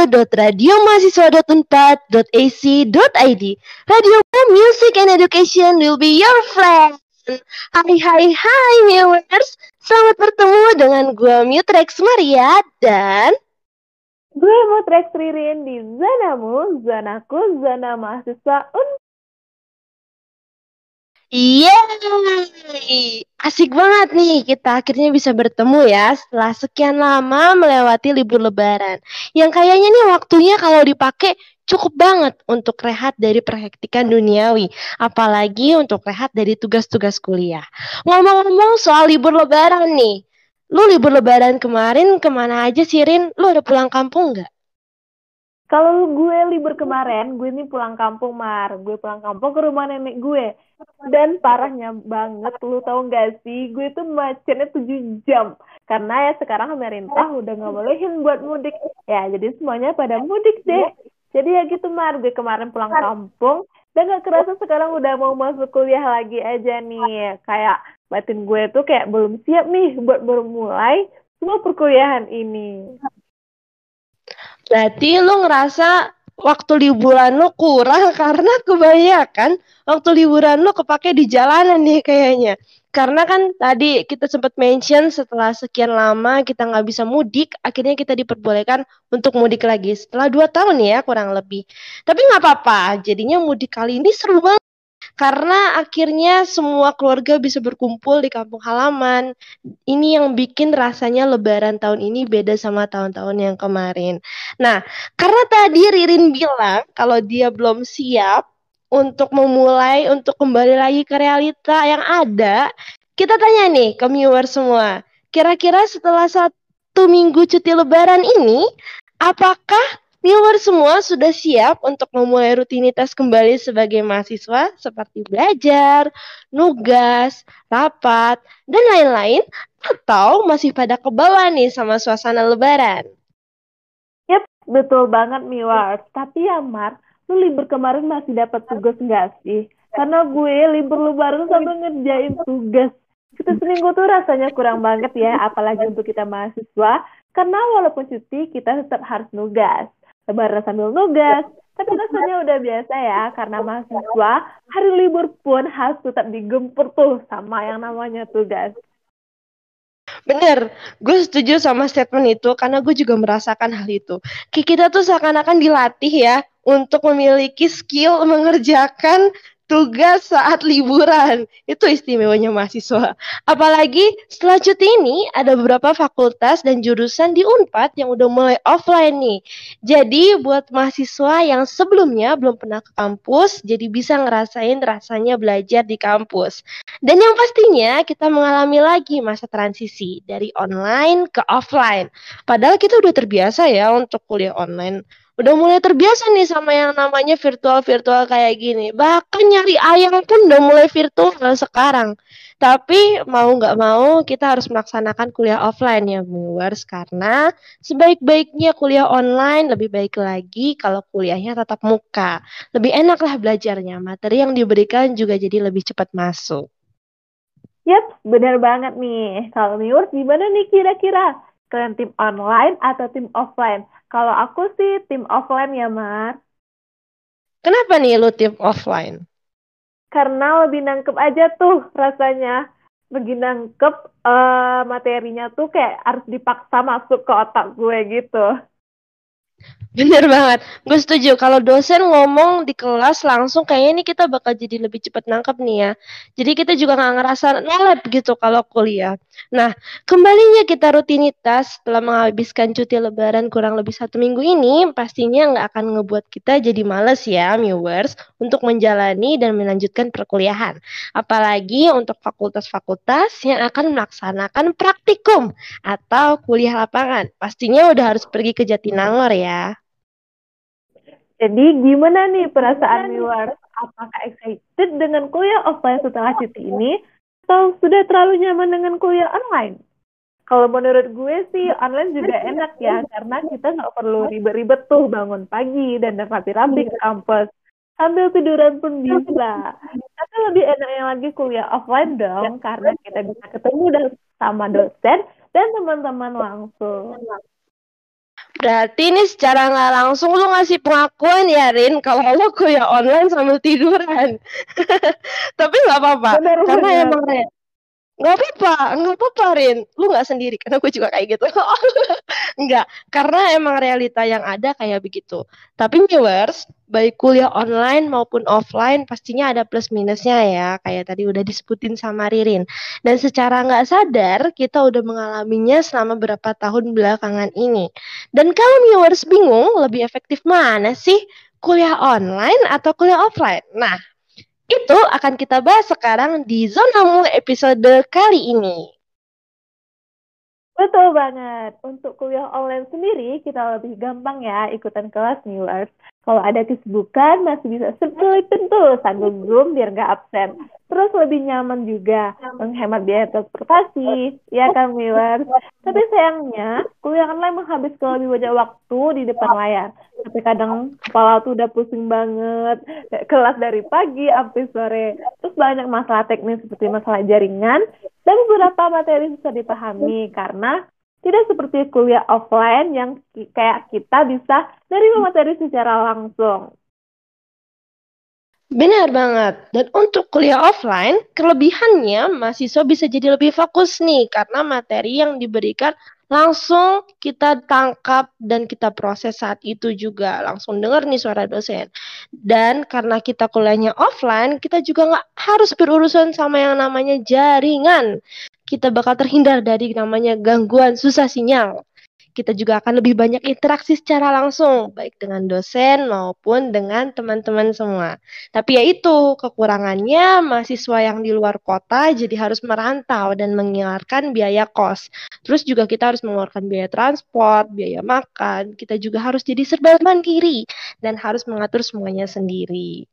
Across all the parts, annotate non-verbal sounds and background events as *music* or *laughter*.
www.radiomahasiswa.unpad.ac.id Radio Music and Education will be your friend. Hai hai hai viewers, selamat bertemu dengan gue Mutrex Maria dan gue Mutrex Ririn di Zanamu, Zanaku, Zona Mahasiswa Unpad. Yeay! Asik banget nih kita akhirnya bisa bertemu ya setelah sekian lama melewati libur lebaran. Yang kayaknya nih waktunya kalau dipakai cukup banget untuk rehat dari perhektikan duniawi. Apalagi untuk rehat dari tugas-tugas kuliah. Ngomong-ngomong soal libur lebaran nih. Lu libur lebaran kemarin ke mana aja sih Rin? Lu udah pulang kampung nggak? Kalau gue libur kemarin, gue nih pulang kampung, Mar. Gue pulang kampung ke rumah nenek gue. Dan parahnya banget, lu tau gak sih, gue tuh macetnya 7 jam. Karena ya sekarang pemerintah udah gak bolehin buat mudik. Ya, jadi semuanya pada mudik deh. Jadi ya gitu, Mar. Gue kemarin pulang kampung, dan gak kerasa sekarang udah mau masuk kuliah lagi aja nih. Kayak batin gue tuh kayak belum siap nih buat bermulai semua perkuliahan ini. Berarti lu ngerasa waktu liburan lu kurang *laughs* karena kebanyakan waktu liburan lu kepake di jalanan nih kayaknya. Karena kan tadi kita sempat mention setelah sekian lama kita nggak bisa mudik, akhirnya kita diperbolehkan untuk mudik lagi setelah dua tahun ya kurang lebih. Tapi nggak apa-apa, jadinya mudik kali ini seru banget karena akhirnya semua keluarga bisa berkumpul di kampung halaman. Ini yang bikin rasanya lebaran tahun ini beda sama tahun-tahun yang kemarin. Nah, karena tadi Ririn bilang kalau dia belum siap untuk memulai untuk kembali lagi ke realita yang ada, kita tanya nih ke viewer semua. Kira-kira setelah satu minggu cuti lebaran ini, apakah Viewer semua sudah siap untuk memulai rutinitas kembali sebagai mahasiswa seperti belajar, nugas, rapat, dan lain-lain atau masih pada kebawa nih sama suasana lebaran? Yap, betul banget Miwar. Tapi ya Mar, lu libur kemarin masih dapat tugas nggak sih? Karena gue libur lebaran sampai ngerjain tugas. Kita seminggu tuh rasanya kurang banget ya, apalagi untuk kita mahasiswa. Karena walaupun cuti, kita tetap harus nugas lebaran sambil nugas. Tapi rasanya udah biasa ya, karena mahasiswa hari libur pun harus tetap digempur tuh sama yang namanya tugas. Bener, gue setuju sama statement itu karena gue juga merasakan hal itu. Kita tuh seakan-akan dilatih ya untuk memiliki skill mengerjakan tugas saat liburan. Itu istimewanya mahasiswa. Apalagi setelah ini ada beberapa fakultas dan jurusan di Unpad yang udah mulai offline nih. Jadi buat mahasiswa yang sebelumnya belum pernah ke kampus, jadi bisa ngerasain rasanya belajar di kampus. Dan yang pastinya kita mengalami lagi masa transisi dari online ke offline. Padahal kita udah terbiasa ya untuk kuliah online udah mulai terbiasa nih sama yang namanya virtual-virtual kayak gini. Bahkan nyari ayam pun udah mulai virtual sekarang. Tapi mau nggak mau kita harus melaksanakan kuliah offline ya viewers karena sebaik-baiknya kuliah online lebih baik lagi kalau kuliahnya tatap muka. Lebih enak lah belajarnya. Materi yang diberikan juga jadi lebih cepat masuk. Yap, benar banget nih. Kalau viewers gimana nih kira-kira? Kalian tim online atau tim offline? Kalau aku sih tim offline ya, Mar. Kenapa nih lu tim offline? Karena lebih nangkep aja tuh rasanya. Lebih nangkep uh, materinya tuh kayak harus dipaksa masuk ke otak gue gitu. Bener banget, gue setuju. Kalau dosen ngomong di kelas langsung kayaknya ini kita bakal jadi lebih cepat nangkep nih ya. Jadi kita juga nggak ngerasa nolep gitu kalau kuliah. Nah, kembalinya kita rutinitas setelah menghabiskan cuti lebaran kurang lebih satu minggu ini, pastinya nggak akan ngebuat kita jadi males ya, viewers, untuk menjalani dan melanjutkan perkuliahan. Apalagi untuk fakultas-fakultas yang akan melaksanakan praktikum atau kuliah lapangan. Pastinya udah harus pergi ke Jatinangor ya. Jadi gimana nih perasaan viewers? Apakah excited dengan kuliah offline setelah cuti ini? Atau sudah terlalu nyaman dengan kuliah online? Kalau menurut gue sih online juga enak ya, karena kita nggak perlu ribet-ribet tuh bangun pagi dan rapi-rapi ke kampus. Sambil tiduran pun bisa. Tapi lebih enaknya lagi kuliah offline dong, karena kita bisa ketemu dan sama dosen dan teman-teman langsung. Berarti ini secara nggak langsung lu ngasih pengakuan ya Rin kalau lu kuliah online sambil tiduran. *laughs* Tapi nggak apa-apa karena bener. emang nggak apa-apa nggak apa-apa Rin. Lu nggak sendiri karena gue juga kayak gitu. *laughs* Nggak karena emang realita yang ada kayak begitu. Tapi viewers baik kuliah online maupun offline pastinya ada plus minusnya ya kayak tadi udah disebutin sama Ririn. Dan secara nggak sadar kita udah mengalaminya selama beberapa tahun belakangan ini. Dan kalau viewers bingung lebih efektif mana sih? Kuliah online atau kuliah offline? Nah itu akan kita bahas sekarang di Zonamu episode kali ini. Betul banget. Untuk kuliah online sendiri, kita lebih gampang ya ikutan kelas viewers. Kalau ada kesibukan, masih bisa selipin tuh sambil Zoom biar nggak absen. Terus lebih nyaman juga, menghemat biaya transportasi, ya kan viewers? Tapi sayangnya, kuliah online menghabiskan lebih banyak waktu di depan layar. Tapi kadang kepala tuh udah pusing banget, kelas dari pagi sampai sore. Terus banyak masalah teknis seperti masalah jaringan, dan beberapa materi bisa dipahami karena tidak seperti kuliah offline yang kayak kita bisa dari materi secara langsung. Benar banget. Dan untuk kuliah offline, kelebihannya mahasiswa bisa jadi lebih fokus nih karena materi yang diberikan langsung kita tangkap dan kita proses saat itu juga. Langsung dengar nih suara dosen. Dan karena kita kuliahnya offline kita juga nggak harus berurusan sama yang namanya jaringan. Kita bakal terhindar dari namanya gangguan susah sinyal kita juga akan lebih banyak interaksi secara langsung, baik dengan dosen maupun dengan teman-teman semua. Tapi ya itu, kekurangannya mahasiswa yang di luar kota jadi harus merantau dan mengeluarkan biaya kos. Terus juga kita harus mengeluarkan biaya transport, biaya makan, kita juga harus jadi serba mandiri dan harus mengatur semuanya sendiri.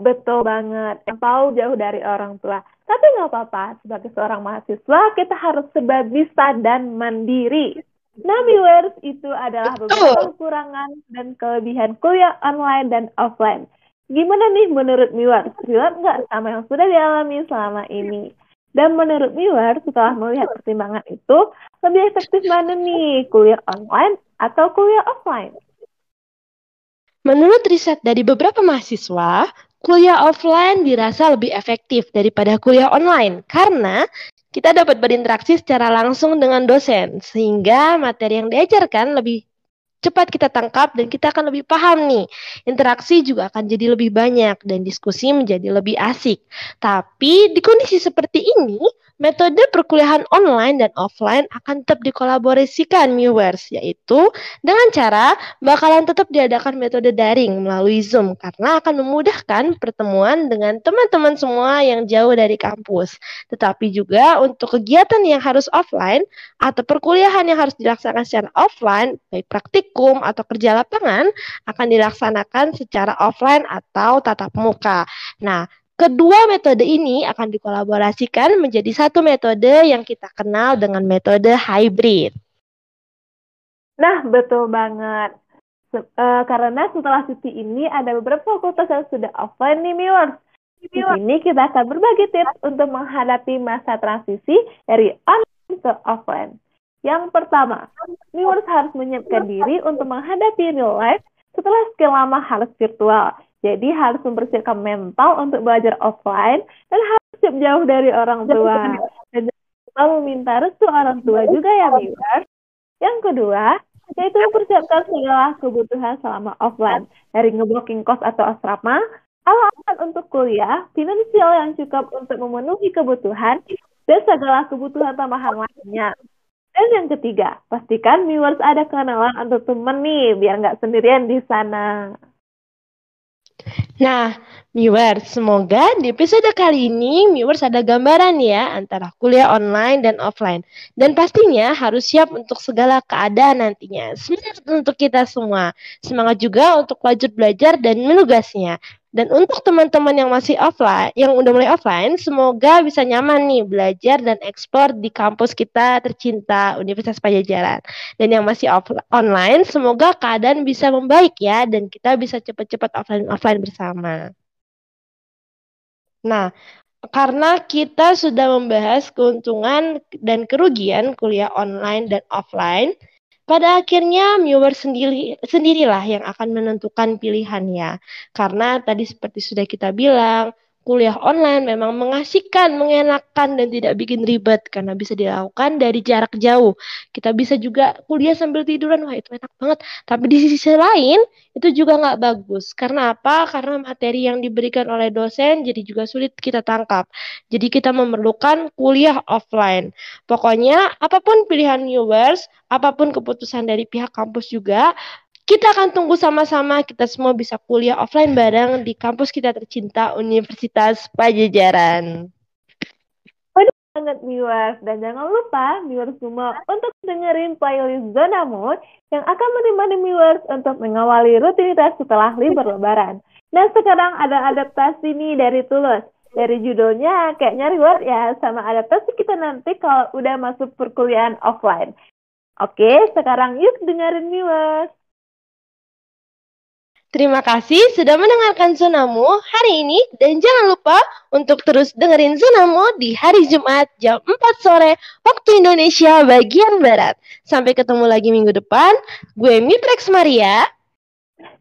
Betul banget. Tahu jauh dari orang tua. Tapi nggak apa-apa, sebagai seorang mahasiswa kita harus serba bisa dan mandiri. Nah, viewers, itu adalah beberapa kekurangan dan kelebihan kuliah online dan offline. Gimana nih menurut viewers? Relate nggak sama yang sudah dialami selama ini? Dan menurut viewers, setelah melihat pertimbangan itu, lebih efektif mana nih, kuliah online atau kuliah offline? Menurut riset dari beberapa mahasiswa, kuliah offline dirasa lebih efektif daripada kuliah online. Karena kita dapat berinteraksi secara langsung dengan dosen sehingga materi yang diajarkan lebih cepat kita tangkap dan kita akan lebih paham nih. Interaksi juga akan jadi lebih banyak dan diskusi menjadi lebih asik. Tapi di kondisi seperti ini, Metode perkuliahan online dan offline akan tetap dikolaborasikan viewers, yaitu dengan cara bakalan tetap diadakan metode daring melalui Zoom karena akan memudahkan pertemuan dengan teman-teman semua yang jauh dari kampus. Tetapi juga untuk kegiatan yang harus offline atau perkuliahan yang harus dilaksanakan secara offline, baik praktikum atau kerja lapangan, akan dilaksanakan secara offline atau tatap muka. Nah, Kedua metode ini akan dikolaborasikan menjadi satu metode yang kita kenal dengan metode hybrid. Nah, betul banget. Se uh, karena setelah sisi ini ada beberapa fakultas yang sudah offline nih, viewers. Di sini kita akan berbagi tips untuk menghadapi masa transisi dari online ke offline. Yang pertama, viewers harus menyiapkan diri untuk menghadapi real life setelah sekian lama harus virtual. Jadi harus mempersiapkan mental untuk belajar offline dan harus siap jauh dari orang tua. Dan jangan meminta restu orang tua juga ya viewers. Yang kedua, yaitu mempersiapkan segala kebutuhan selama offline. Dari ngeblocking kos atau asrama, alat untuk kuliah, finansial yang cukup untuk memenuhi kebutuhan, dan segala kebutuhan tambahan lainnya. Dan yang ketiga, pastikan viewers ada kenalan atau temen nih, biar nggak sendirian di sana. Nah, viewers, semoga di episode kali ini viewers ada gambaran ya antara kuliah online dan offline. Dan pastinya harus siap untuk segala keadaan nantinya. Semangat untuk kita semua. Semangat juga untuk lanjut belajar dan menugasnya. Dan untuk teman-teman yang masih offline, yang udah mulai offline, semoga bisa nyaman nih belajar dan ekspor di kampus kita tercinta Universitas Pajajaran. Dan yang masih off online, semoga keadaan bisa membaik ya dan kita bisa cepat-cepat offline offline bersama. Nah, karena kita sudah membahas keuntungan dan kerugian kuliah online dan offline. Pada akhirnya viewer sendiri sendirilah yang akan menentukan pilihannya. Karena tadi seperti sudah kita bilang, kuliah online memang mengasihkan, mengenakan, dan tidak bikin ribet karena bisa dilakukan dari jarak jauh. Kita bisa juga kuliah sambil tiduran, wah itu enak banget. Tapi di sisi lain, itu juga nggak bagus. Karena apa? Karena materi yang diberikan oleh dosen jadi juga sulit kita tangkap. Jadi kita memerlukan kuliah offline. Pokoknya apa pun pilihan viewers, apa pun keputusan dari pihak kampus juga, kita akan tunggu sama-sama kita semua bisa kuliah offline bareng di kampus kita tercinta Universitas Pajajaran. Waduh banget viewers dan jangan lupa viewers semua untuk dengerin playlist Zona Mood yang akan menemani viewers untuk mengawali rutinitas setelah libur lebaran. Nah sekarang ada adaptasi nih dari Tulus. Dari judulnya kayaknya reward ya sama adaptasi kita nanti kalau udah masuk perkuliahan offline. Oke, sekarang yuk dengerin viewers. Terima kasih sudah mendengarkan Zonamu hari ini dan jangan lupa untuk terus dengerin Zonamu di hari Jumat jam 4 sore waktu Indonesia bagian Barat. Sampai ketemu lagi minggu depan. Gue Mitrex Maria.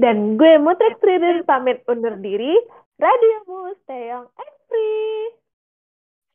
Dan gue Mutrex Tridin pamit undur diri. Radio Mu, stay young and free.